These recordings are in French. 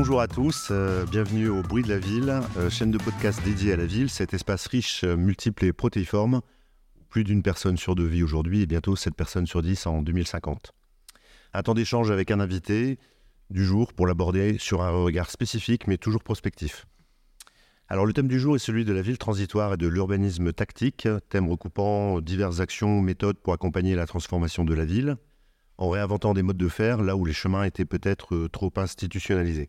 Bonjour à tous, euh, bienvenue au Bruit de la Ville, euh, chaîne de podcast dédiée à la ville, cet espace riche, euh, multiple et protéiforme. Plus d'une personne sur deux vit aujourd'hui et bientôt 7 personnes sur 10 en 2050. Un temps d'échange avec un invité du jour pour l'aborder sur un regard spécifique mais toujours prospectif. Alors le thème du jour est celui de la ville transitoire et de l'urbanisme tactique, thème recoupant diverses actions, méthodes pour accompagner la transformation de la ville, en réinventant des modes de faire là où les chemins étaient peut-être trop institutionnalisés.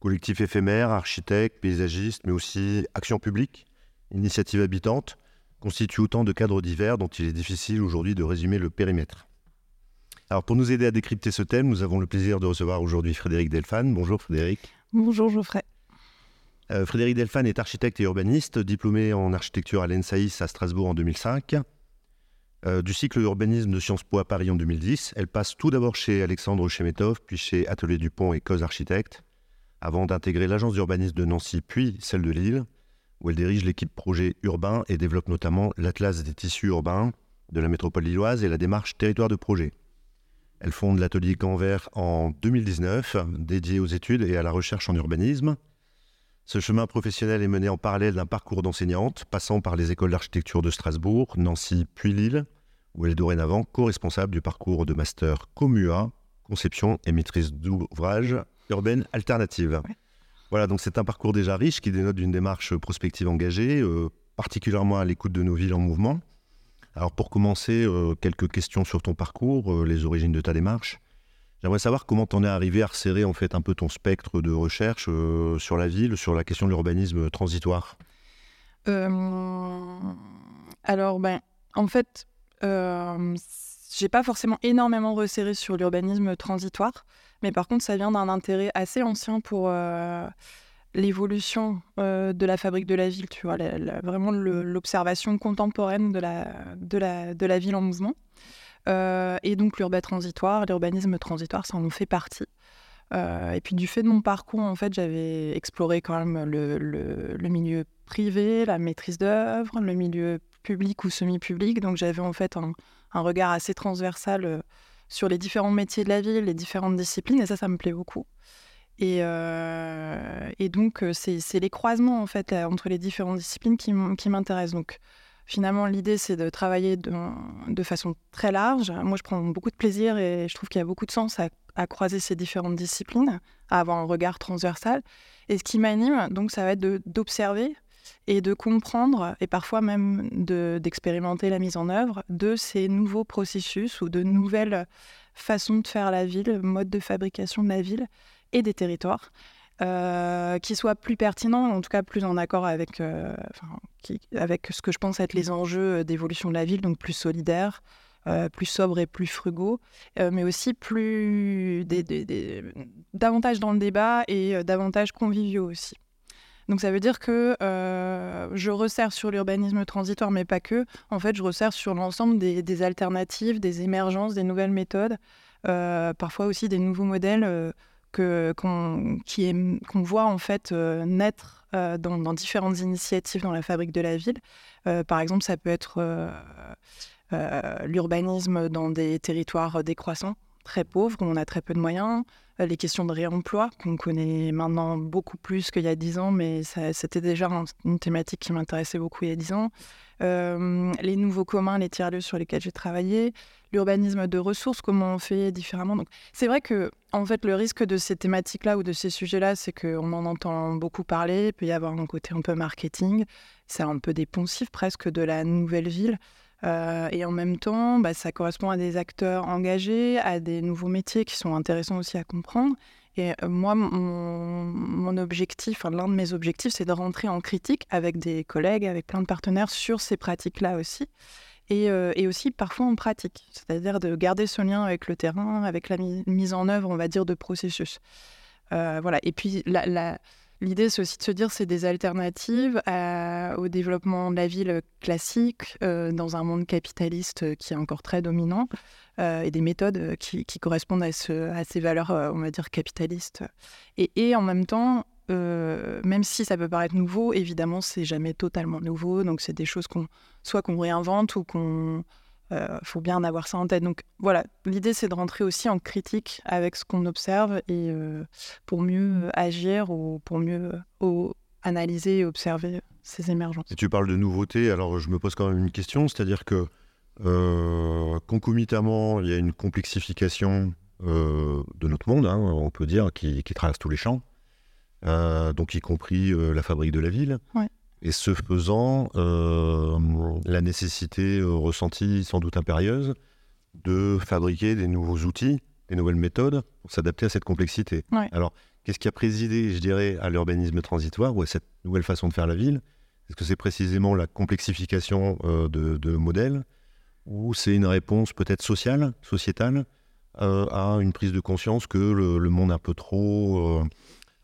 Collectifs éphémères, architectes, paysagistes, mais aussi actions publiques, initiatives habitantes, constituent autant de cadres divers dont il est difficile aujourd'hui de résumer le périmètre. Alors pour nous aider à décrypter ce thème, nous avons le plaisir de recevoir aujourd'hui Frédéric Delphane. Bonjour Frédéric. Bonjour Geoffrey. Euh, Frédéric Delphane est architecte et urbaniste, diplômé en architecture à l'ENSAIS à Strasbourg en 2005. Euh, du cycle urbanisme de Sciences Po à Paris en 2010, elle passe tout d'abord chez Alexandre Chemetov, puis chez Atelier Dupont et Cause Architectes, avant d'intégrer l'agence d'urbanisme de Nancy, puis celle de Lille, où elle dirige l'équipe projet urbain et développe notamment l'Atlas des tissus urbains de la métropole lilloise et la démarche territoire de projet. Elle fonde l'atelier Canvert en 2019, dédié aux études et à la recherche en urbanisme. Ce chemin professionnel est mené en parallèle d'un parcours d'enseignante, passant par les écoles d'architecture de Strasbourg, Nancy puis Lille, où elle est dorénavant co-responsable du parcours de master COMUA, conception et maîtrise d'ouvrage urbaine alternative. Voilà, donc c'est un parcours déjà riche qui dénote d'une démarche prospective engagée, euh, particulièrement à l'écoute de nos villes en mouvement. Alors pour commencer, euh, quelques questions sur ton parcours, euh, les origines de ta démarche. J'aimerais savoir comment tu en es arrivé à resserrer en fait un peu ton spectre de recherche sur la ville, sur la question de l'urbanisme transitoire. alors ben, en fait, j'ai pas forcément énormément resserré sur l'urbanisme transitoire. Mais par contre, ça vient d'un intérêt assez ancien pour euh, l'évolution euh, de la fabrique de la ville, tu vois, vraiment l'observation contemporaine de la, ville en mouvement. Euh, et donc l'urbain transitoire, l'urbanisme transitoire, ça en fait partie. et puis du fait de mon parcours, en fait, j'avais exploré quand même le, milieu privé, la maîtrise d'œuvre, le milieu public ou semi-public. Donc j'avais en fait un, regard assez transversal sur les différents métiers de la ville, les différentes disciplines, et ça, ça me plaît beaucoup. Et, euh, donc, euh, c'est les croisements, en fait, entre les différentes disciplines qui m'intéressent. Donc, finalement, l'idée, c'est de travailler de, de, façon très large. Moi, je prends beaucoup de plaisir et je trouve qu'il y a beaucoup de sens à, à, croiser ces différentes disciplines, à avoir un regard transversal. Et ce qui m'anime, donc, ça va être d'observer et de comprendre, et parfois même d'expérimenter la mise en œuvre de ces nouveaux processus ou de nouvelles façons de faire la ville, mode de fabrication de la ville et des territoires, euh, qui soient plus pertinents, en tout cas plus en accord avec, euh, avec ce que je pense être les enjeux d'évolution de la ville, donc plus solidaires, euh, plus sobres et plus frugaux, mais aussi plus davantage dans le débat et davantage conviviaux aussi. Donc ça veut dire que euh, je resserre sur l'urbanisme transitoire, mais pas que. En fait, je resserre sur l'ensemble des, alternatives, des émergences, des nouvelles méthodes, euh, parfois aussi des nouveaux modèles euh, qu'on, voit en fait naître dans, dans, différentes initiatives dans la fabrique de la ville. par exemple, ça peut être l'urbanisme dans des territoires décroissants très pauvres, où on a très peu de moyens, les questions de réemploi, qu'on connaît maintenant beaucoup plus qu'il y a dix ans, mais c'était déjà une thématique qui m'intéressait beaucoup il y a dix ans. Euh, les nouveaux communs, les tiers-lieux sur lesquels j'ai travaillé, l'urbanisme de ressources, comment on fait différemment. Donc, c'est vrai que, en fait, le risque de ces thématiques-là ou de ces sujets-là, c'est qu'on en entend beaucoup parler. Il peut y avoir un côté un peu marketing. C'est un peu des poncifs presque de la nouvelle ville. Euh, et en même temps, bah, ça correspond à des acteurs engagés, à des nouveaux métiers qui sont intéressants aussi à comprendre. Et euh, moi, mon, objectif, l'un de mes objectifs, c'est de rentrer en critique avec des collègues, avec plein de partenaires sur ces pratiques-là aussi. Et, euh, aussi parfois en pratique, c'est-à-dire de garder ce lien avec le terrain, avec la mise en œuvre, on va dire, de processus. voilà. Et puis, la L'idée, c'est aussi de se dire c'est des alternatives au développement de la ville classique euh, dans un monde capitaliste qui est encore très dominant euh, et des méthodes qui, correspondent à, ces valeurs, euh, on va dire, capitalistes. Et, en même temps, même si ça peut paraître nouveau, évidemment, c'est jamais totalement nouveau. Donc, c'est des choses qu'on soit qu'on réinvente ou qu'on Il faut bien avoir ça en tête. Donc voilà, l'idée c'est de rentrer aussi en critique avec ce qu'on observe et pour mieux agir ou pour mieux analyser et observer ces émergences. Et tu parles de nouveautés, alors je me pose quand même une question, c'est-à-dire que concomitamment, il y a une complexification de notre monde, hein, on peut dire, qui, qui, traverse tous les champs. Euh, donc y compris euh, la fabrique de la ville. Et ce faisant, euh, la nécessité ressentie sans doute impérieuse de fabriquer des nouveaux outils, des nouvelles méthodes pour s'adapter à cette complexité. Alors, qu'est-ce qui a présidé, je dirais, à l'urbanisme transitoire ou à cette nouvelle façon de faire la ville? Est-ce que c'est précisément la complexification de, modèles? Ou c'est une réponse peut-être sociale, sociétale, à une prise de conscience que le, le monde un peu trop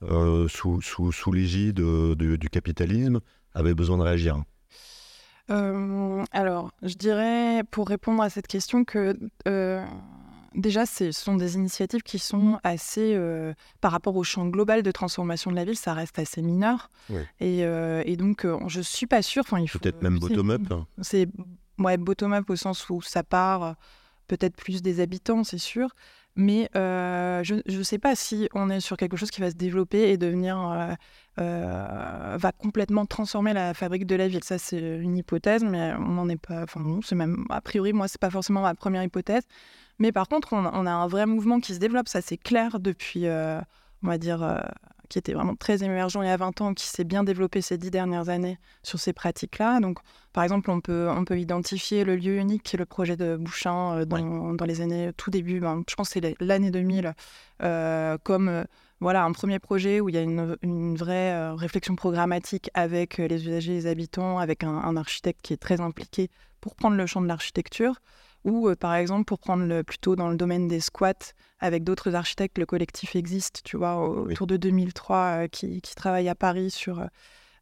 euh, sous, sous, sous l'égide euh, du capitalisme avait besoin de réagir euh, Alors, je dirais, pour répondre à cette question, que déjà, ce sont des initiatives qui sont assez, par rapport au champ global de transformation de la ville, ça reste assez mineur. Et, et, donc, je ne suis pas sûre. Peut-être même bottom-up. C'est ouais, bottom-up au sens où ça part peut-être plus des habitants, c'est sûr. Mais euh, je ne sais pas si on est sur quelque chose qui va se développer et devenir. Euh, euh, va complètement transformer la fabrique de la ville. Ça, c'est une hypothèse, mais on n'en est pas. Enfin, non, c'est même. A priori, moi, c'est pas forcément ma première hypothèse. Mais par contre, on, on, a un vrai mouvement qui se développe. Ça, c'est clair depuis, on va dire, qui était vraiment très émergent il y a 20 ans, qui s'est bien développé ces dix dernières années sur ces pratiques-là. Donc, par exemple, on peut, on peut identifier le lieu unique, qui est le projet de Bouchin euh, dans, dans, les années tout début, ben, je pense que c'est l'année 2000, euh, comme euh, voilà, un premier projet où il y a une, une vraie réflexion programmatique avec les usagers les habitants, avec un, un architecte qui est très impliqué pour prendre le champ de l'architecture ou euh, par exemple pour prendre le, plutôt dans le domaine des squats avec d'autres architectes, le collectif existe, tu vois, autour de 2003, euh, qui, qui travaillent à Paris sur,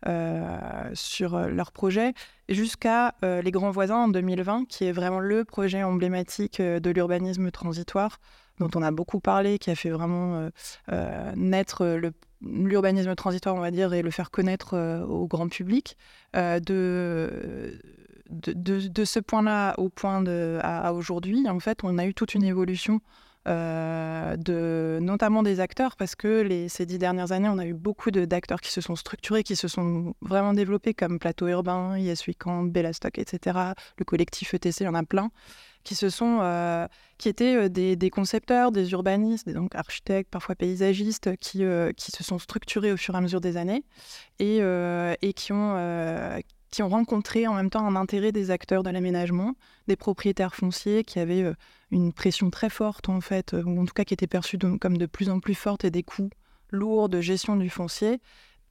euh, sur leur projet, jusqu'à Les Grands Voisins en 2020, qui est vraiment le projet emblématique de l'urbanisme transitoire, dont on a beaucoup parlé, qui a fait vraiment naître l'urbanisme transitoire, on va dire, et le faire connaître au grand public, de de, ce point-là au point de, à, aujourd'hui, en fait, on a eu toute une évolution euh, de, notamment des acteurs, parce que les, ces dix dernières années, on a eu beaucoup d'acteurs qui se sont structurés, qui se sont vraiment développés, comme Plateau Urbain, Yes Weekend, Bellastock, etc. Le collectif ETC, il y en a plein, qui, se sont, euh, qui étaient euh, des, concepteurs, des urbanistes, des donc architectes, parfois paysagistes, qui, qui se sont structurés au fur et à mesure des années et, et qui ont qui ont rencontré en même temps un intérêt des acteurs de l'aménagement, des propriétaires fonciers qui avaient euh, une pression très forte en fait, euh, ou en tout cas qui étaient perçus comme de plus en plus forte et des coûts lourds de gestion du foncier.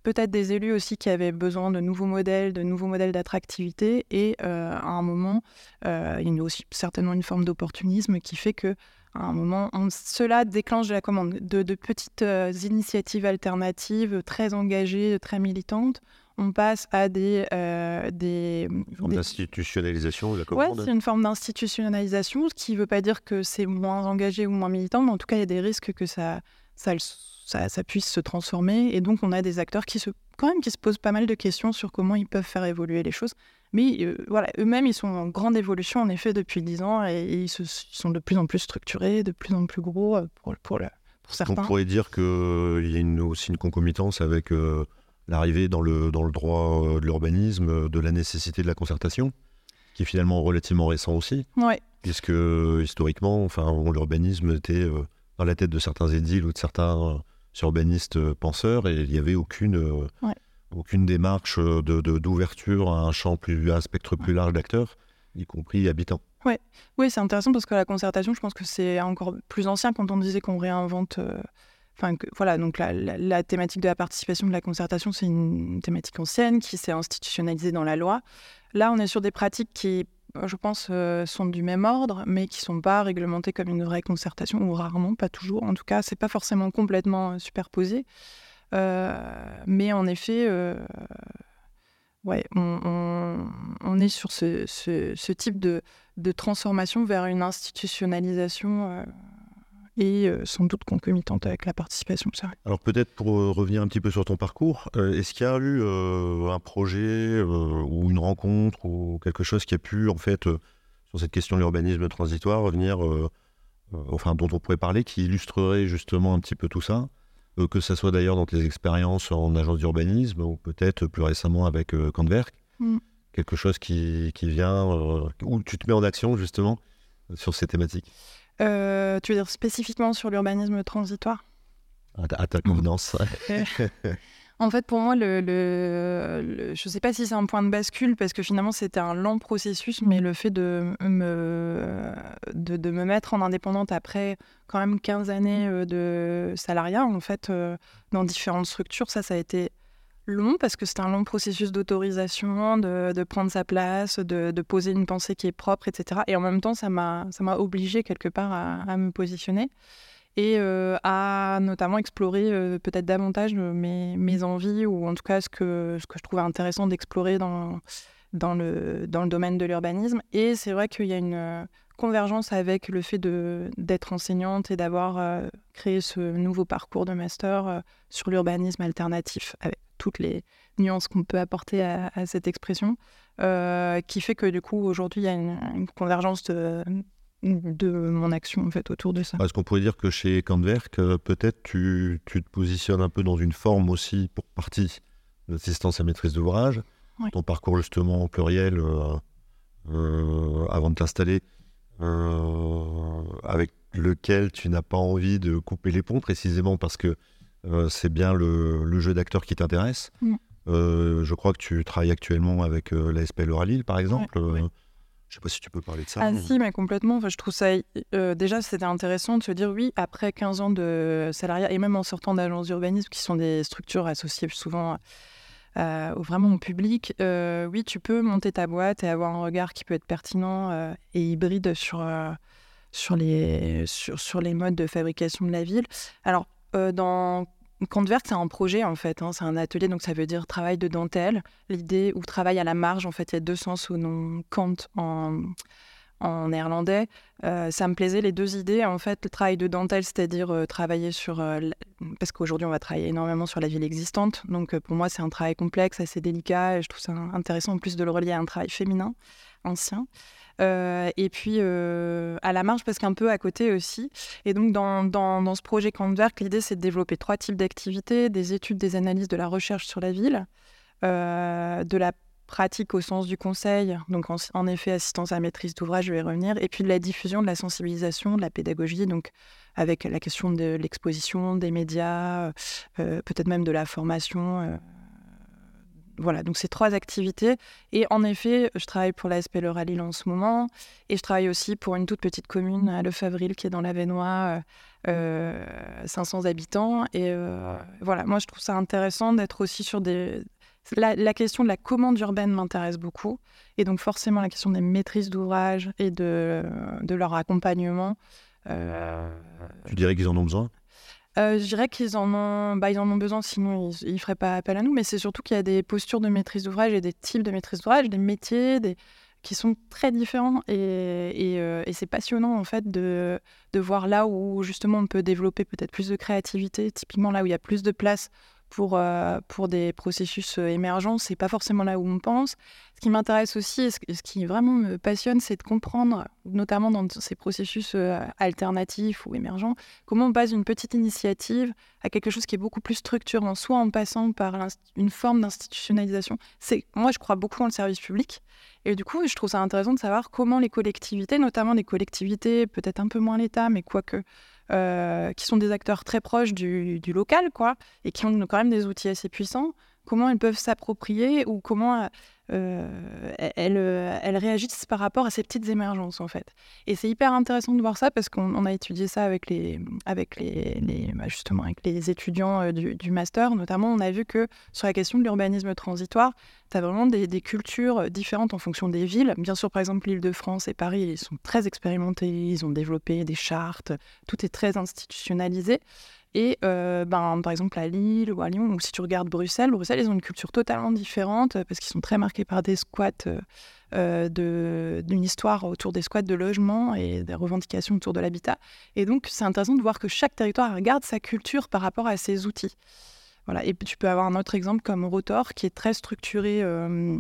Peut-être des élus aussi qui avaient besoin de nouveaux modèles, de nouveaux modèles d'attractivité. Et euh, à un moment, il y a aussi certainement une forme d'opportunisme qui fait que à un moment, cela déclenche de la commande de, de petites initiatives alternatives très engagées, très militantes, on passe à des... Euh, des une forme d'institutionnalisation de la commande Oui, c'est une forme d'institutionnalisation, ce qui ne veut pas dire que c'est moins engagé ou moins militant, mais en tout cas, il y a des risques que ça, ça, ça, puisse se transformer. Et donc, on a des acteurs qui se, quand même, qui se posent pas mal de questions sur comment ils peuvent faire évoluer les choses. Mais euh, voilà, eux-mêmes, ils sont en grande évolution, en effet, depuis 10 ans, et, ils, sont de plus en plus structurés, de plus en plus gros euh, pour, pour, pour certains. On pourrait dire qu'il y a une, aussi une concomitance avec l'arrivée dans le, dans le droit euh, de l'urbanisme euh, de la nécessité de la concertation, qui est finalement relativement récent aussi. Puisque historiquement, enfin, l'urbanisme était euh, dans la tête de certains édiles ou de certains urbanistes penseurs et il n'y avait aucune, aucune démarche d'ouverture de, à un champ plus, à un spectre plus large d'acteurs, y compris habitants. Ouais. Oui, c'est intéressant parce que la concertation, je pense que c'est encore plus ancien quand on disait qu'on réinvente voilà, donc la, thématique de la participation, de la concertation, c'est une thématique ancienne qui s'est institutionnalisée dans la loi. Là, on est sur des pratiques qui, je pense, euh, sont du même ordre, mais qui ne sont pas réglementées comme une vraie concertation, ou rarement, pas toujours. En tout cas, c'est pas forcément complètement euh, superposé. Euh, mais en effet, ouais, on, est sur ce, type de, de, transformation vers une institutionnalisation et euh, sans doute concomitante avec la participation. Ça. Alors peut-être pour euh, revenir un petit peu sur ton parcours, euh, est-ce qu'il y a eu un projet ou une rencontre ou quelque chose qui a pu en fait sur cette question de l'urbanisme transitoire, revenir, enfin, dont on pourrait parler, qui illustrerait justement un petit peu tout ça que ce soit d'ailleurs dans tes expériences en agence d'urbanisme ou peut-être plus récemment avec euh, mm. quelque chose qui, qui vient, où tu te mets en action justement sur ces thématiques? Tu veux dire spécifiquement sur l'urbanisme transitoire? À ta convenance. En fait, pour moi, le, je ne sais pas si c'est un point de bascule, parce que finalement, c'était un lent processus, mais le fait de me, de, me mettre en indépendante après quand même 15 années euh, de salariat, en fait, euh, dans différentes structures, ça, ça a été long, parce que c'était un long processus d'autorisation, de, prendre sa place, de, poser une pensée qui est propre, etc. Et en même temps, ça m'a obligé quelque part à me positionner et euh, à notamment explorer euh, peut-être davantage euh, mes, mes, envies ou en tout cas ce que, ce que je trouvais intéressant d'explorer dans, dans, le, dans le domaine de l'urbanisme. Et c'est vrai qu'il y a une convergence avec le fait d'être enseignante et d'avoir créé ce nouveau parcours de master sur l'urbanisme alternatif toutes les nuances qu'on peut apporter à, cette expression, qui fait que du coup aujourd'hui il y a une, une convergence de, de mon action en fait autour de ça. Est-ce qu'on pourrait dire que chez Kantwerk, euh, peut-être tu, tu, te positionnes un peu dans une forme aussi pour partie d'assistance à maîtrise d'ouvrage, ton parcours justement pluriel euh, euh, avant de t'installer, avec lequel tu n'as pas envie de couper les ponts précisément parce que c'est bien le, le jeu d'acteur qui t'intéresse. Mm. je crois que tu travailles actuellement avec la SPL Lille par exemple. Je ne sais pas si tu peux parler de ça. Ah si, mais complètement. Enfin, je trouve ça... Euh, déjà, c'était intéressant de se dire, oui, après 15 ans de salariat, et même en sortant d'agences d'urbanisme, qui sont des structures associées souvent euh, vraiment au public, euh, oui, tu peux monter ta boîte et avoir un regard qui peut être pertinent et hybride sur, sur, les, sur, sur les modes de fabrication de la ville. Alors, dans verte, c'est un projet en fait, hein, c'est un atelier, donc ça veut dire travail de dentelle. L'idée, ou travail à la marge, en fait, il y a deux sens au nom Kant en, en néerlandais. Euh, ça me plaisait les deux idées. En fait, le travail de dentelle, c'est-à-dire euh, travailler sur. Euh, parce qu'aujourd'hui, on va travailler énormément sur la ville existante. Donc, pour moi, c'est un travail complexe, assez délicat. Et je trouve ça intéressant en plus de le relier à un travail féminin, ancien. Euh, et puis euh, à la marge, parce qu'un peu à côté aussi. Et donc dans, dans, ce projet Canvert, l'idée c'est de développer trois types d'activités, des études, des analyses, de la recherche sur la ville, euh, de la pratique au sens du conseil, donc en, effet assistance à maîtrise d'ouvrage, je vais revenir, et puis de la diffusion, de la sensibilisation, de la pédagogie, donc avec la question de l'exposition, des médias, peut-être même de la formation voilà, donc c'est trois activités. Et en effet, je travaille pour l'ASP Le Lille en ce moment. Et je travaille aussi pour une toute petite commune à Lefebvre qui est dans l'Avenois, euh, 500 euh, habitants. Et euh, voilà, moi je trouve ça intéressant d'être aussi sur des. La, question de la commande urbaine m'intéresse beaucoup. Et donc forcément la question des maîtrises d'ouvrage et de, de leur accompagnement. Euh, tu dirais qu'ils en ont besoin? Euh, je dirais qu'ils en ont, bah, en ont besoin, sinon ils ne feraient pas appel à nous. Mais c'est surtout qu'il y a des postures de maîtrise d'ouvrage et des types de maîtrise d'ouvrage, des métiers, des... qui sont très différents. Et, et, euh, c'est passionnant en fait de, de voir là où justement on peut développer peut-être plus de créativité, typiquement là où il y a plus de place pour, euh, pour des processus euh, émergents. C'est pas forcément là où on pense. Ce qui m'intéresse aussi, et ce, qui vraiment me passionne, c'est de comprendre, notamment dans ces processus euh, alternatifs ou émergents, comment on passe d'une petite initiative à quelque chose qui est beaucoup plus structurant, soit en passant par une forme d'institutionnalisation. C'est moi, je crois beaucoup dans le service public, et du coup, je trouve ça intéressant de savoir comment les collectivités, notamment les collectivités, peut-être un peu moins l'État, mais quoique euh, qui sont des acteurs très proches du, local, quoi, et qui ont quand même des outils assez puissants, comment elles peuvent s'approprier ou comment euh, elles, elles, réagissent par rapport à ces petites émergences, en fait. Et c'est hyper intéressant de voir ça parce qu'on a étudié ça avec les, bah, justement avec les étudiants euh, du, master. Notamment, on a vu que sur la question de l'urbanisme transitoire, tu as vraiment des, cultures euh, différentes en fonction des villes. Bien sûr, par exemple, l'île de France et Paris, ils sont très expérimentés, ils ont développé des chartes, tout est très institutionnalisé. Et euh, ben, par exemple à Lille ou à Lyon, ou si tu regardes Bruxelles, Bruxelles, ils ont une culture totalement différente euh, parce qu'ils sont très marqués par des squats, d'une histoire autour des squats de logement et des revendications autour de l'habitat. Et donc, c'est intéressant de voir que chaque territoire regarde sa culture par rapport à ses outils. Voilà. Et tu peux avoir un autre exemple comme Rotor, qui est très structuré, euh,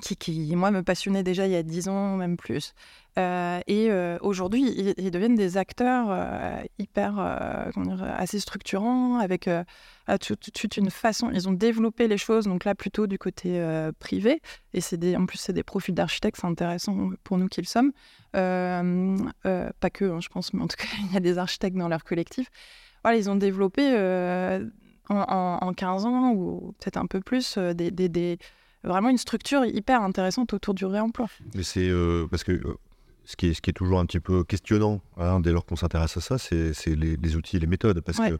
qui, moi, me passionnait déjà il y a dix ans, même plus. Euh, et euh, aujourd'hui, ils, deviennent des acteurs euh, hyper, assez structurants, avec toute, une façon. Ils ont développé les choses, donc là, plutôt du côté privé. Et c'est en plus, c'est des profils d'architectes, c'est intéressant pour nous qui le sommes. pas que, hein, je pense, mais en tout cas, il y a des architectes dans leur collectif. Voilà, ils ont développé en, 15 ans, ou peut-être un peu plus, des vraiment une structure hyper intéressante autour du réemploi. Mais c'est euh, parce que euh, ce, qui est, ce qui est toujours un petit peu questionnant hein, dès lors qu'on s'intéresse à ça, c'est les, outils et les méthodes. Parce que,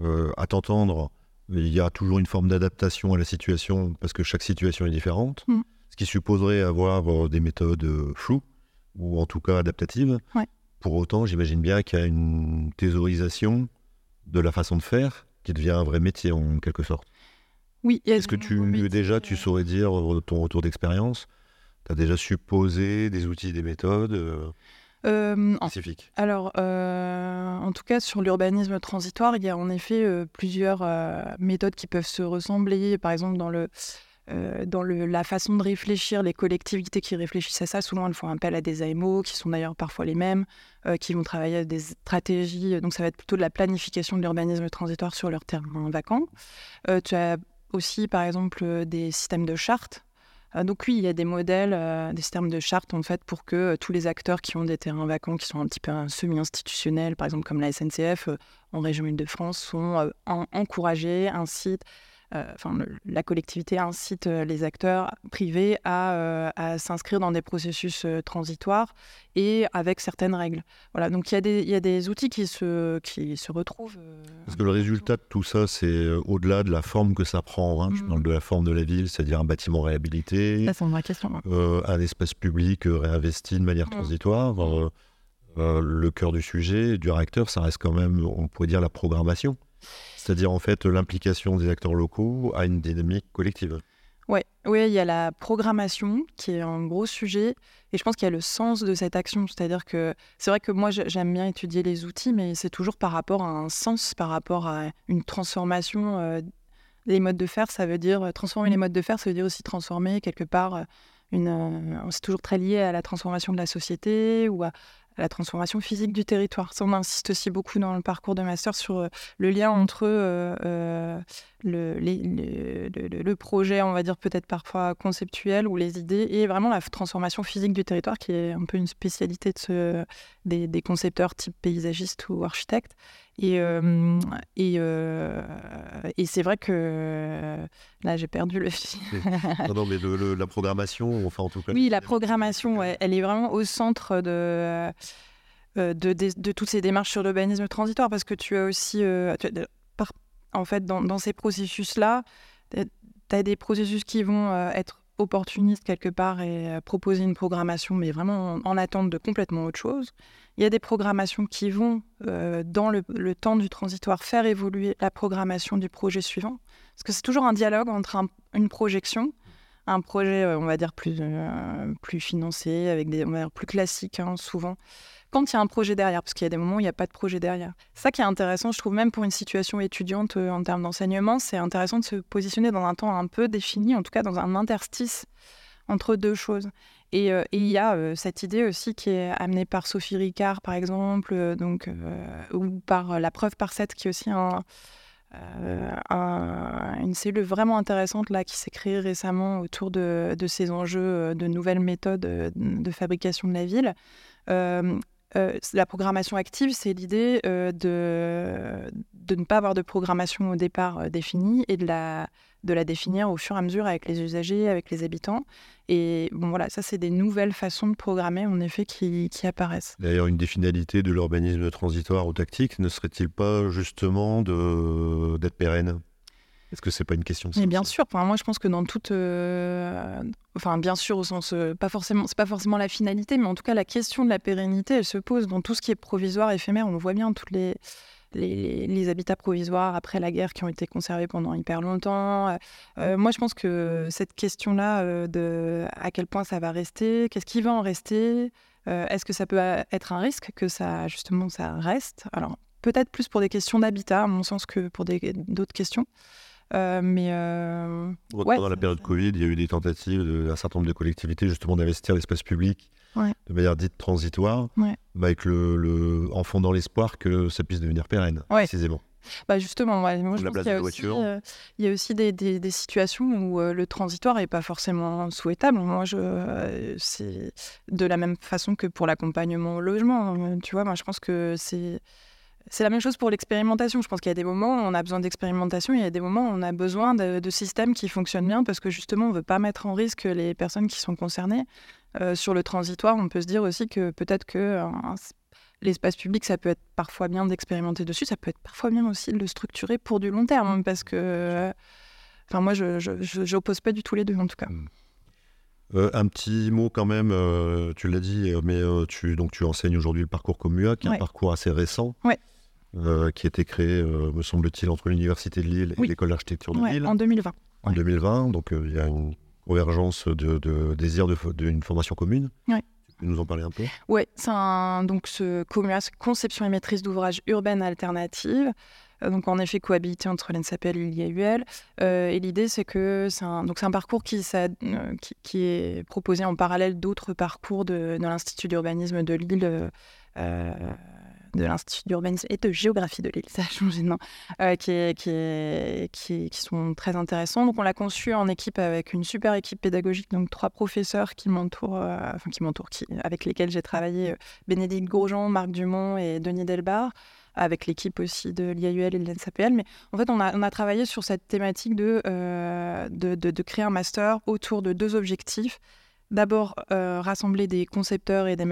euh, à t'entendre, il y a toujours une forme d'adaptation à la situation parce que chaque situation est différente. Mm. Ce qui supposerait avoir des méthodes floues ou en tout cas adaptatives. Pour autant, j'imagine bien qu'il y a une thésaurisation de la façon de faire qui devient un vrai métier en quelque sorte. Oui. Est-ce que tu déjà tu saurais dire ton retour d'expérience? Tu as déjà supposé des outils, des méthodes euh, euh, spécifiques? Alors, euh, en tout cas, sur l'urbanisme transitoire, il y a en effet plusieurs méthodes qui peuvent se ressembler. Par exemple, dans le dans le, la façon de réfléchir, les collectivités qui réfléchissent à ça, souvent elles font appel à des AMO, qui sont d'ailleurs parfois les mêmes, qui vont travailler à des stratégies. Donc ça va être plutôt de la planification de l'urbanisme transitoire sur leur terrain vacant. tu as aussi, par exemple, euh, des systèmes de chartes. Euh, donc oui, il y a des modèles, euh, des systèmes de chartes en fait pour que tous les acteurs qui ont des terrains vacants, qui sont un petit peu semi-institutionnels, par exemple comme la SNCF en région Île-de-France, sont encouragés, incitent euh, enfin, la collectivité incite euh, les acteurs privés à, euh, à s'inscrire dans des processus transitoires et avec certaines règles. Voilà, donc il y, a des, y a des outils qui se, qui se retrouvent. Parce que le résultat de tout ça, c'est au-delà de la forme que ça prend. Hein, Je mm. parle de la forme de la ville, c'est-à-dire un bâtiment réhabilité, une question, un espace public réinvesti de manière mm. transitoire. le cœur du sujet, du réacteur, ça reste quand même, on pourrait dire, la programmation. C'est-à-dire en fait l'implication des acteurs locaux à une dynamique collective. Oui, ouais, il y a la programmation qui est un gros sujet et je pense qu'il y a le sens de cette action. C'est-à-dire que c'est vrai que moi j'aime bien étudier les outils, mais c'est toujours par rapport à un sens, par rapport à une transformation. Euh, des modes de faire, ça veut dire euh, transformer les modes de faire, ça veut dire aussi transformer quelque part euh, une. c'est toujours très lié à la transformation de la société ou à, la transformation physique du territoire. Ça, on insiste aussi beaucoup dans le parcours de master sur euh, le lien entre euh, euh, le, le, projet, on va dire peut-être parfois conceptuel ou les idées, et vraiment la transformation physique du territoire, qui est un peu une spécialité de ce, des, des, concepteurs type paysagistes ou architectes. Et, et, et c'est vrai que là, j'ai perdu le fil. non, non, mais la programmation, enfin en tout cas. Oui, la programmation, elle est vraiment au centre de. De, de, toutes ces démarches sur l'urbanisme transitoire parce que tu as aussi, en fait, dans, ces processus-là, tu as des processus qui vont être opportunistes quelque part et proposer une programmation, mais vraiment en attente de complètement autre chose. Il y a des programmations qui vont, euh, dans le, temps du transitoire, faire évoluer la programmation du projet suivant. Parce que c'est toujours un dialogue entre une projection, un projet, euh, on va dire, plus, euh, plus financé, avec des, on va dire, plus classiques, hein, souvent, quand il y a un projet derrière, parce qu'il y a des moments où il n'y a pas de projet derrière. Ça qui est intéressant, je trouve, même pour une situation étudiante en termes d'enseignement, c'est intéressant de se positionner dans un temps un peu défini, en tout cas dans un interstice entre deux choses. Et, il y a cette idée aussi qui est amenée par Sophie Ricard, par exemple, donc, ou par La Preuve par 7, qui est aussi un, une cellule vraiment intéressante là, qui s'est créée récemment autour de, ces enjeux de nouvelles méthodes de fabrication de la ville. La programmation active, c'est l'idée de, de ne pas avoir de programmation au départ définie et de la de la définir au fur et à mesure avec les usagers, avec les habitants. Et bon, voilà, ça, c'est des nouvelles façons de programmer, en effet, qui, apparaissent. D'ailleurs, une des finalités de l'urbanisme transitoire ou tactique ne serait-il pas justement d'être pérenne? Est-ce que c'est pas une question Mais bien sûr. moi, je pense que dans toute, euh, enfin, bien sûr, au sens, euh, pas forcément, c'est pas forcément la finalité, mais en tout cas, la question de la pérennité, elle se pose dans tout ce qui est provisoire, éphémère. On voit bien toutes les les, habitats provisoires après la guerre qui ont été conservés pendant hyper longtemps. Euh, euh, moi, je pense que cette question-là euh, de à quel point ça va rester, qu'est-ce qui va en rester, est-ce que ça peut être un risque que ça justement ça reste? Alors peut-être plus pour des questions d'habitat, à mon sens, que pour d'autres questions. Mais pendant la période Covid, il y a eu des tentatives d'un certain nombre de collectivités justement d'investir l'espace public de manière dite transitoire, avec le, en fondant l'espoir que ça puisse devenir pérenne, précisément. Bah justement, moi, je pense qu'il y, a aussi, euh, il y a aussi des, des, situations où euh, le transitoire n'est pas forcément souhaitable. Moi, je, euh, c'est de la même façon que pour l'accompagnement au logement. Tu vois, moi, je pense que c'est c'est la même chose pour l'expérimentation. Je pense qu'il y a des moments où on a besoin d'expérimentation, il y a des moments où on a besoin de, de systèmes qui fonctionnent bien parce que justement, on ne veut pas mettre en risque les personnes qui sont concernées. sur le transitoire, on peut se dire aussi que peut-être que l'espace public, ça peut être parfois bien d'expérimenter dessus, ça peut être parfois bien aussi de le structurer pour du long terme, parce que, enfin, moi, je n'oppose pas du tout les deux, en tout cas. Hmm. Euh, un petit mot quand même, euh, tu l'as dit, euh, mais tu, donc, tu enseignes aujourd'hui le parcours Comua, qui est un parcours assez récent, qui a été créé, me semble-t-il, entre l'Université de Lille et l'École d'architecture de Lille. En 2020. En 2020, donc il y a une convergence de, de désir d'une formation commune. Oui nous en parler un peu? Oui, c'est donc ce COMUAS, conception et maîtrise d'ouvrages urbaines alternatives. Euh, donc en effet cohabité entre l'ENSAPL et l'IAUL. Euh, et l'idée c'est que c'est un, donc c'est un parcours qui, ça, euh, qui, qui, est proposé en parallèle d'autres parcours de l'Institut d'urbanisme de Lille. De l'Institut d'urbanisme et de géographie de l'île, ça a changé de nom, euh, qui, qui, sont très intéressants. Donc on l'a conçu en équipe avec une super équipe pédagogique, donc trois professeurs qui m'entourent, euh, enfin qui m'entourent, avec lesquels j'ai travaillé, euh, Bénédicte Grosjean, Marc Dumont et Denis Delbar avec l'équipe aussi de l'IAUL et de l'NSAPL. Mais en fait, on a, travaillé sur cette thématique de, de, créer un master autour de deux objectifs d'abord euh, rassembler des concepteurs et des,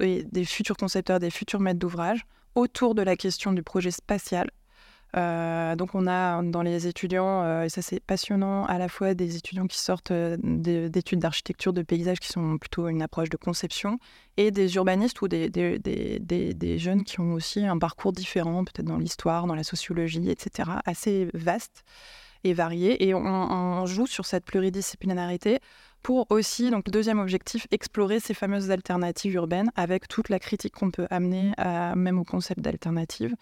et des futurs concepteurs, des futurs maîtres d'ouvrage autour de la question du projet spatial. Euh, donc on a dans les étudiants, euh, et ça c'est passionnant, à la fois des étudiants qui sortent d'études d'architecture de paysage qui sont plutôt une approche de conception, et des urbanistes ou des, jeunes qui ont aussi un parcours différent, peut-être dans l'histoire, dans la sociologie, etc., assez vaste et varié. Et on joue sur cette pluridisciplinarité pour aussi, donc deuxième objectif, explorer ces fameuses alternatives urbaines avec toute la critique qu'on peut amener à, même au concept d'alternative,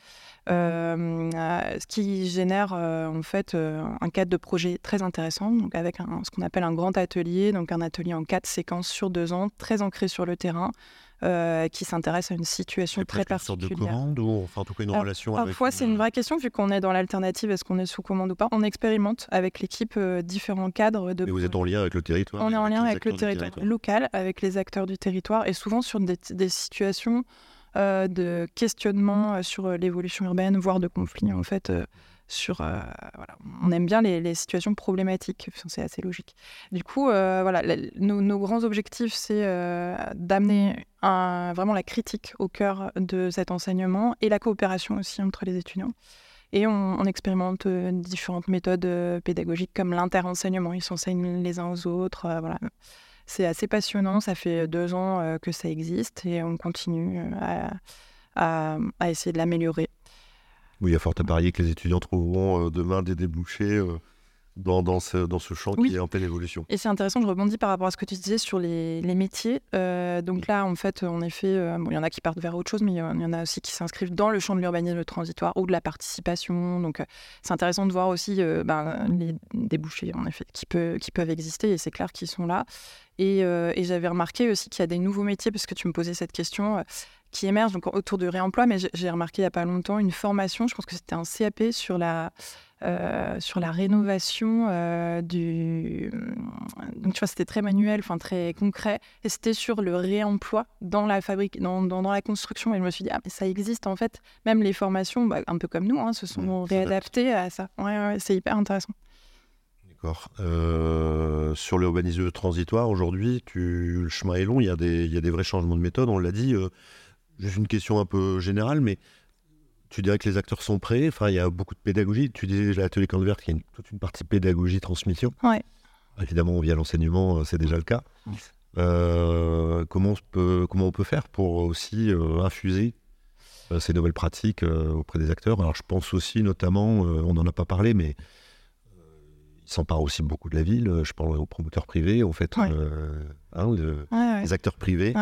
euh, ce qui génère euh, en fait euh, un cadre de projet très intéressant, donc avec ce qu'on appelle un grand atelier, donc un atelier en quatre séquences sur deux ans, très ancré sur le terrain, euh, qui s'intéresse à une situation très particulière. Une sorte de commande ou enfin en tout cas une relation Parfois, c'est une vraie question vu qu'on est dans l'alternative, est-ce qu'on est sous commande ou pas? On expérimente avec l'équipe euh, différents cadres de. Mais vous êtes en lien avec le territoire On est en lien avec le territoire, local, avec les acteurs du territoire et souvent sur des, des situations euh, de questionnement sur l'évolution urbaine, voire de conflits en fait Euh, on aime bien les, situations problématiques, c'est assez logique. Du coup, euh, voilà, nos, grands objectifs, c'est euh, d'amener vraiment la critique au cœur de cet enseignement et la coopération aussi entre les étudiants. Et on, expérimente différentes méthodes pédagogiques comme l'inter-enseignement. Ils s'enseignent les uns aux autres. voilà. C'est assez passionnant. Ça fait deux ans que ça existe et on continue à essayer de l'améliorer. Oui, il y a fort à parier que les étudiants trouveront euh, demain des débouchés euh, dans, dans, ce, dans ce champ qui est en pleine évolution. Et c'est intéressant, je rebondis par rapport à ce que tu disais sur les, les métiers. Euh, donc là, en fait, en effet, il y en a qui partent vers autre chose, mais il y en a aussi qui s'inscrivent dans le champ de l'urbanisme transitoire ou de la participation. Donc c'est intéressant de voir aussi ben, les débouchés, en effet, qui, peut, qui peuvent exister, et c'est clair qu'ils sont là. Et, et j'avais remarqué aussi qu'il y a des nouveaux métiers, parce que tu me posais cette question qui émerge donc, autour du réemploi, mais j'ai remarqué il n'y a pas longtemps une formation, je pense que c'était un CAP sur la, euh, sur la rénovation euh, du. Donc, tu vois, c'était très manuel, enfin très concret, et c'était sur le réemploi dans la fabrique, dans, dans, la construction. Et je me suis dit, ah, mais ça existe en fait. Même les formations, bah, un peu comme nous, hein, se sont réadaptées à ça. Ouais, ouais, c'est hyper intéressant. D'accord. Euh, sur l'urbanisme transitoire, aujourd'hui, le chemin est long, il y, a des, il y a des vrais changements de méthode, on l'a dit. Juste une question un peu générale, mais tu dirais que les acteurs sont prêts? Enfin, il y a beaucoup de pédagogie. Tu disais l'atelier Canvert, il y a toute une partie pédagogie, transmission. Ouais. Évidemment, via l'enseignement, euh, c'est déjà le cas. Euh, comment, on peut, comment on peut faire pour aussi euh, infuser ces nouvelles pratiques auprès des acteurs? Alors, je pense aussi, notamment, on n'en a pas parlé, mais ils s'emparent aussi beaucoup de la ville. Je parle aux promoteurs privés, en fait, hein, les acteurs privés.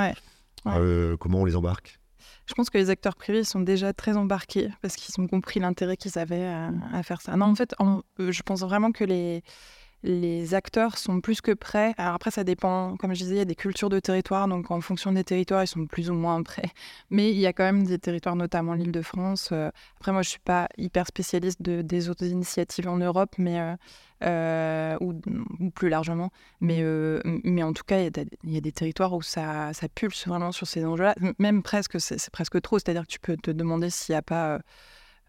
comment on les embarque? Je pense que les acteurs privés sont déjà très embarqués parce qu'ils ont compris l'intérêt qu'ils avaient à, faire ça. Non, en fait, je pense vraiment que les, les acteurs sont plus que prêts. Alors après, ça dépend, comme je disais, il y a des cultures de territoire, donc en fonction des territoires, ils sont plus ou moins prêts. Mais il y a quand même des territoires, notamment l'île de France. Euh, après, moi, je ne suis pas hyper spécialiste de, des autres initiatives en Europe, mais, euh, euh, ou, plus largement. Mais, mais en tout cas, il y, a des territoires où ça, ça pulse vraiment sur ces enjeux-là. Même presque, c'est presque trop. C'est-à-dire que tu peux te demander s'il n'y a pas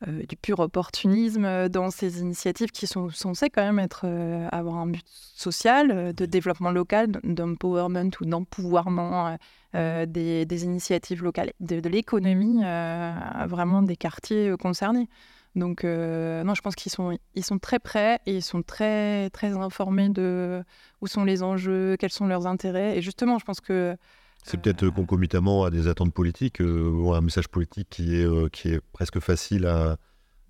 euh, du pur opportunisme euh, dans ces initiatives qui sont censées quand même être, euh, avoir un but social, de développement local, d'empowerment ou d'empouvoirment des, des, initiatives locales, de, de l'économie, vraiment des quartiers concernés. Donc, non, je pense qu'ils sont, ils sont très prêts et ils sont très, très informés de où sont les enjeux, quels sont leurs intérêts. Et justement, je pense que c'est peut-être euh, concomitamment à des attentes politiques euh, ou un message politique qui est, euh, qui est presque facile à,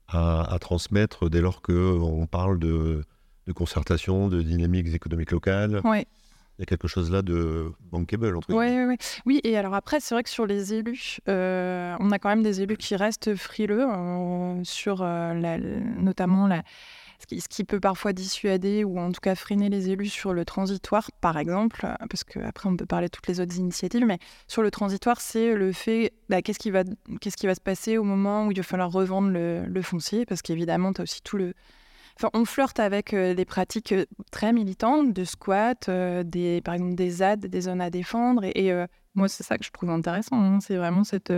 à, transmettre dès lors qu'on parle de, de, concertation, de dynamiques économiques locales. Il y a quelque chose là de bankable, entre Oui, oui, oui. Oui, et alors après, c'est vrai que sur les élus, on a quand même des élus qui restent frileux sur la, notamment la, ce qui, peut parfois dissuader ou en tout cas freiner les élus sur le transitoire, par exemple, euh, parce qu'après on peut parler de toutes les autres initiatives, mais sur le transitoire, c'est le fait, bah, qu'est-ce qui, va, se passer au moment où il va falloir revendre le, foncier, parce qu'évidemment, tu as aussi tout le... Enfin, on flirte avec euh, des pratiques euh, très militantes, de squat, des, par exemple des ZAD, des zones à défendre, et, moi, c'est ça que je trouve intéressant. Hein. C'est vraiment cette,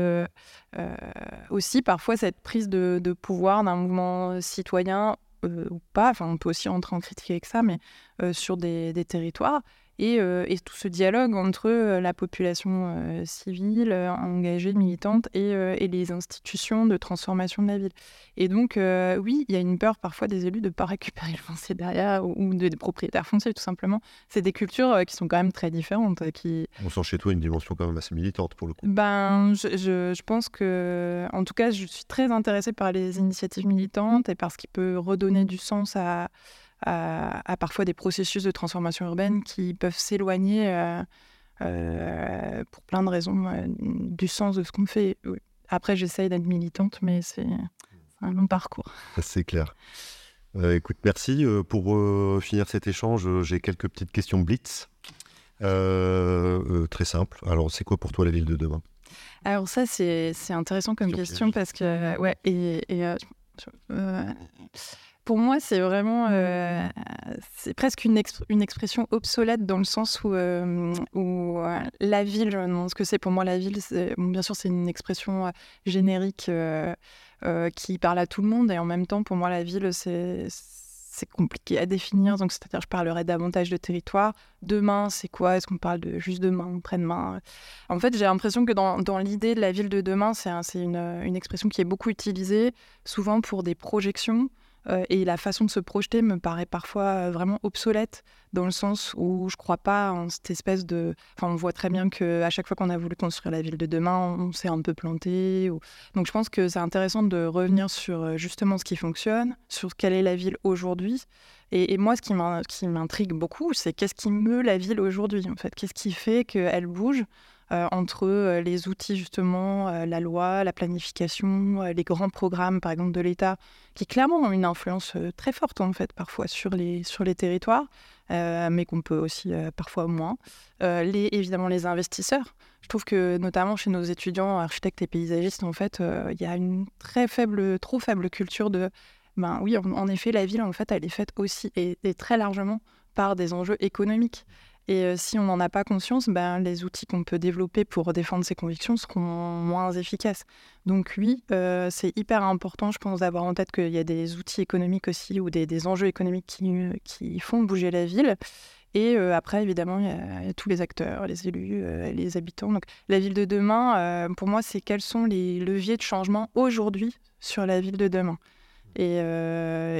aussi parfois cette prise de pouvoir d'un mouvement citoyen euh, ou pas, enfin on peut aussi entrer en critique avec ça, mais euh, sur des, des territoires euh, et, tout ce dialogue entre euh, la population euh, civile engagée, militante, et, les institutions de transformation de la ville. Et donc, oui, il y a une peur parfois des élus de ne pas récupérer le foncier derrière ou, des propriétaires fonciers, tout simplement. C'est des cultures qui sont quand même très différentes. Qui... On sent chez toi une dimension quand même assez militante pour le coup. Ben, je, je pense que, en tout cas, je suis très intéressée par les initiatives militantes et par ce qui peut redonner du sens à à, parfois des processus de transformation urbaine qui peuvent s'éloigner euh, euh, pour plein de raisons euh, du sens de ce qu'on fait. Après, j'essaye d'être militante, mais c'est un long parcours. C'est clair. écoute, merci. pour finir cet échange, j'ai quelques petites questions blitz. très simple. Alors, c'est quoi pour toi la ville de demain? Alors ça, c'est intéressant comme question parce que ouais et, pour moi, c'est vraiment, euh, c'est presque une, une, expression obsolète dans le sens où, euh, où euh, la ville, demande ce que c'est pour moi la ville. bien sûr, c'est une expression générique qui parle à tout le monde et en même temps, pour moi, la ville, c'est c'est compliqué à définir. Donc, c'est-à-dire, je parlerai davantage de territoire. Demain, c'est quoi? Est-ce qu'on parle de juste demain, après-demain? En fait, j'ai l'impression que dans, dans l'idée de la ville de demain, c'est une, une, expression qui est beaucoup utilisée, souvent pour des projections. Euh, et la façon de se projeter me paraît parfois euh, vraiment obsolète, dans le sens où je ne crois pas en cette espèce de. Enfin, on voit très bien qu'à chaque fois qu'on a voulu construire la ville de demain, on s'est un peu planté. Donc je pense que c'est intéressant de revenir sur euh, justement ce qui fonctionne, sur quelle est la ville aujourd'hui. Et, moi, ce qui m'intrigue beaucoup, c'est qu'est-ce qui meut la ville aujourd'hui, en fait? Qu'est-ce qui fait qu'elle bouge? Entre euh, les outils justement, euh, la loi, la planification, les grands programmes par exemple de l'État, qui clairement ont une influence très forte en fait parfois sur les, sur les territoires, mais qu'on peut aussi parfois moins. les, évidemment les investisseurs. Je trouve que notamment chez nos étudiants architectes et paysagistes, en fait, il y a une très faible, trop faible culture de ben oui, en, effet, la ville, en fait, elle est faite aussi et très largement par des enjeux économiques. Et euh, si on n'en a pas conscience, ben, les outils qu'on peut développer pour défendre ses convictions seront moins efficaces. Donc oui, euh, c'est hyper important, je pense, d'avoir en tête qu'il y a des outils économiques aussi ou des, enjeux économiques qui, font bouger la ville. Et euh, après, évidemment, il y, a, tous les acteurs, les élus, les habitants. Donc la ville de demain, pour moi, c'est quels sont les leviers de changement aujourd'hui sur la ville de demain. Et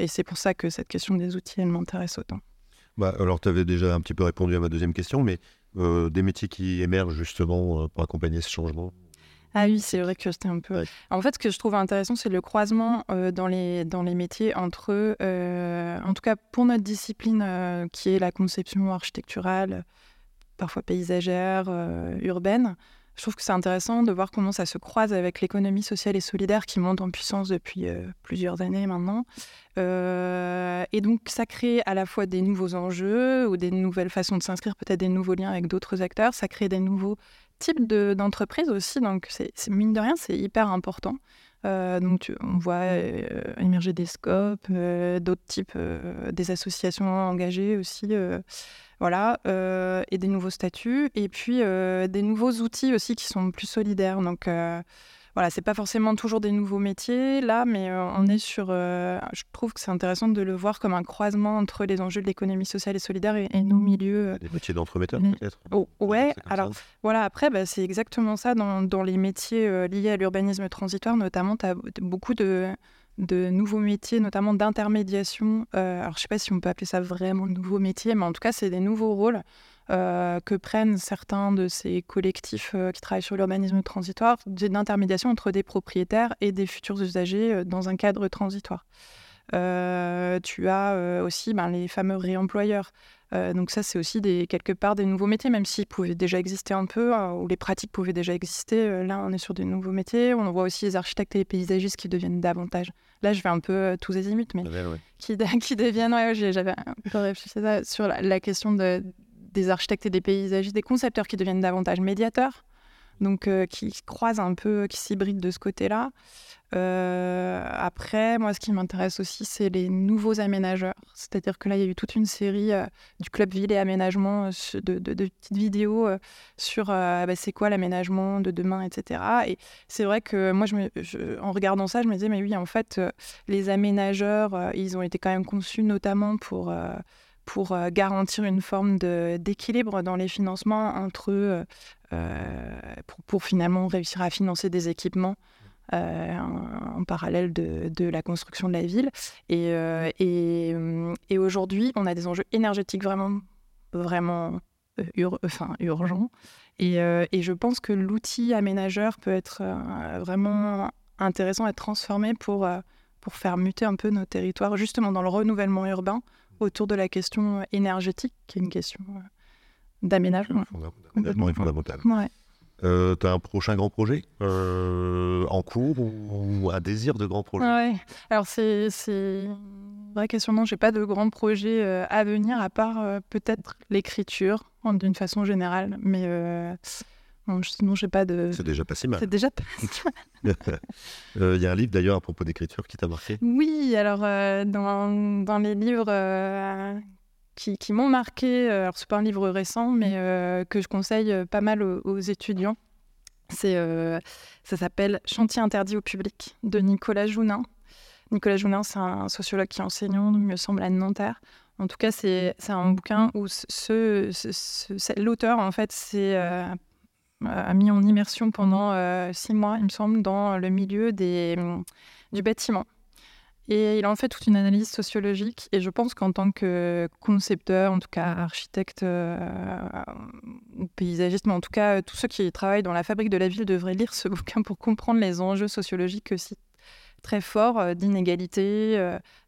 c'est pour ça que cette question des outils, elle m'intéresse autant. Bah, alors, tu avais déjà un petit peu répondu à ma deuxième question, mais euh, des métiers qui émergent justement euh, pour accompagner ce changement? Ah oui, c'est vrai que c'était un peu. En fait, ce que je trouve intéressant, c'est le croisement euh, dans, les, dans les métiers entre, en tout cas pour notre discipline qui est la conception architecturale, parfois paysagère, urbaine. Je trouve que c'est intéressant de voir comment ça se croise avec l'économie sociale et solidaire qui monte en puissance depuis plusieurs années maintenant. et donc, ça crée à la fois des nouveaux enjeux ou des nouvelles façons de s'inscrire, peut-être des nouveaux liens avec d'autres acteurs. Ça crée des nouveaux types d'entreprises aussi. Donc, c'est mine de rien, c'est hyper important. Euh, donc, on voit euh, émerger des scopes, euh, d'autres types, des associations engagées aussi, voilà, et des nouveaux statuts, et puis des nouveaux outils aussi qui sont plus solidaires. Donc, voilà, c'est pas forcément toujours des nouveaux métiers là, mais euh, on est sur. Euh, je trouve que c'est intéressant de le voir comme un croisement entre les enjeux de l'économie sociale et solidaire et, nos milieux. Euh, des métiers d'entremetteurs peut-être. Oh, ouais. Alors voilà, après, bah, c'est exactement ça dans, dans les métiers liés à l'urbanisme transitoire, notamment, tu as beaucoup de de nouveaux métiers, notamment d'intermédiation. alors, je ne sais pas si on peut appeler ça vraiment de nouveaux métiers, mais en tout cas, c'est des nouveaux rôles euh, que prennent certains de ces collectifs euh, qui travaillent sur l'urbanisme transitoire, d'intermédiation entre des propriétaires et des futurs usagers euh, dans un cadre transitoire. tu as aussi ben, les fameux réemployeurs. donc ça, c'est aussi des, quelque part des nouveaux métiers, même s'ils pouvaient déjà exister un peu, ou les pratiques pouvaient déjà exister. là, on est sur des nouveaux métiers. On voit aussi les architectes et les paysagistes qui deviennent davantage. Là, je vais un peu tous azimuts, mais qui, qui, deviennent... Ouais, J'avais un peu réfléchi ça, sur la question de, des architectes et des paysagistes, des concepteurs qui deviennent davantage médiateurs, donc euh, qui croisent un peu, qui s'hybrident de ce côté-là. Euh, après, moi, ce qui m'intéresse aussi, c'est les nouveaux aménageurs. C'est-à-dire que là, il y a eu toute une série euh, du Club Ville et Aménagement de, petites vidéos sur bah, c'est quoi l'aménagement de demain, etc. Et c'est vrai que moi, en regardant ça, je me disais, mais oui, en fait, les aménageurs, ils ont été quand même conçus notamment pour pour euh, garantir une forme d'équilibre dans les financements entre eux, euh, pour, finalement réussir à financer des équipements. Euh, en, parallèle de, la construction de la ville. Et, et, aujourd'hui, on a des enjeux énergétiques vraiment, vraiment enfin, urgents. Et, et, je pense que l'outil aménageur peut être vraiment intéressant à transformer pour, pour faire muter un peu nos territoires, justement dans le renouvellement urbain, autour de la question énergétique, qui est une question euh, d'aménagement. Complètement fondamental. Ouais. Euh, tu as un prochain grand projet euh, en cours ou, un désir de grand projet? Ouais. Alors, c'est une vraie question. Non, je n'ai pas de grand projet à venir, à part peut-être l'écriture, d'une façon générale. Mais sinon, j'ai pas de. C'est déjà pas si mal. C'est déjà pas Il euh, y a un livre d'ailleurs à propos d'écriture qui t'a marqué Oui, alors euh, dans, dans, les livres euh, qui, qui m'ont marqué, alors c'est pas un livre récent, mais que je conseille pas mal aux, étudiants, c'est ça s'appelle Chantier interdit au public de Nicolas Jounin. Nicolas Jounin, c'est un sociologue qui est enseignant, il me semble, à Nanterre. En tout cas, c'est un bouquin où ce, ce, l'auteur, en fait, c'est a mis en immersion pendant euh, six mois, il me semble, dans le milieu des, mm, du bâtiment. Et il a en fait toute une analyse sociologique. Et je pense qu'en tant que concepteur, en tout cas architecte euh, ou paysagiste, mais en tout cas tous ceux qui travaillent dans la fabrique de la ville devraient lire ce bouquin pour comprendre les enjeux sociologiques aussi très forts euh, d'inégalité,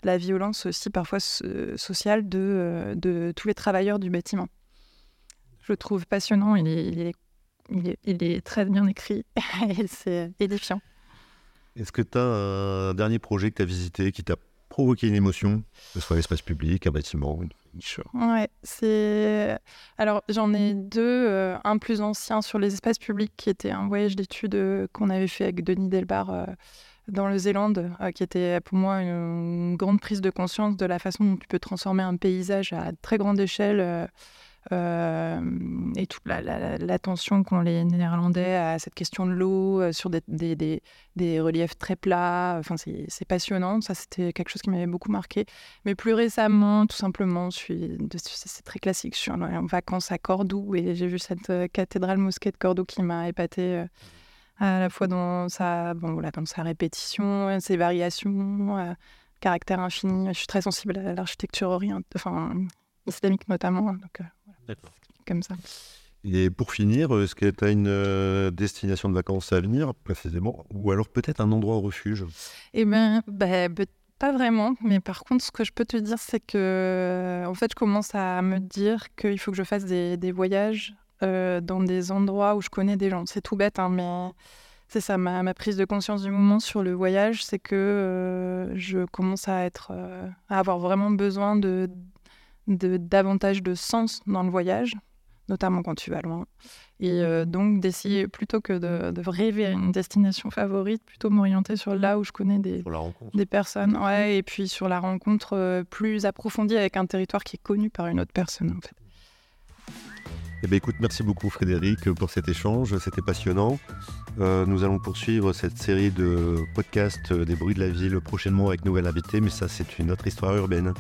la violence aussi parfois sociale de, de tous les travailleurs du bâtiment. Je le trouve passionnant, il est il est, très bien écrit et c'est édifiant. Est-ce que tu as un dernier projet que tu as visité qui t'a provoqué une émotion, que ce soit l'espace public, un bâtiment, une niche Ouais, c'est. Alors j'en ai deux. Euh, un plus ancien sur les espaces publics qui était un voyage d'études euh, qu'on avait fait avec Denis Delbar. Euh, dans le Zélande, qui était pour moi une, grande prise de conscience de la façon dont tu peux transformer un paysage à très grande échelle et toute l'attention la, qu'ont les Néerlandais à cette question de l'eau, euh, sur des, reliefs très plats. Enfin, c'est passionnant. Ça, c'était quelque chose qui m'avait beaucoup marqué. Mais plus récemment, tout simplement, c'est très classique. Je suis en, vacances à Cordoue et j'ai vu cette euh, cathédrale mosquée de Cordoue qui m'a épaté à la fois dans sa, bon, voilà, dans sa répétition, ses variations, caractère infini. Je suis très sensible à l'architecture orientale, enfin, islamique notamment. Donc, comme ça. Et pour finir, est-ce que tu as une euh, destination de vacances à venir précisément Ou alors peut-être un endroit refuge? Eh bien, bah, pas vraiment. Mais par contre, ce que je peux te dire, c'est que en fait, je commence à me dire qu'il faut que je fasse des, voyages dans des endroits où je connais des gens. C'est tout bête, hein, mais c'est ça, ma, prise de conscience du moment sur le voyage, c'est que euh, je commence à être, euh, à avoir vraiment besoin de, de, davantage de sens dans le voyage, notamment quand tu vas loin. Et euh, donc d'essayer, plutôt que de, rêver à une destination favorite, plutôt m'orienter sur là où je connais des, des personnes. Ouais, et puis sur la rencontre plus approfondie avec un territoire qui est connu par une autre personne, en fait. Eh bien, écoute, merci beaucoup Frédéric pour cet échange, c'était passionnant. Euh, nous allons poursuivre cette série de podcasts des bruits de la ville prochainement avec nouvelle invitée, mais ça c'est une autre histoire urbaine.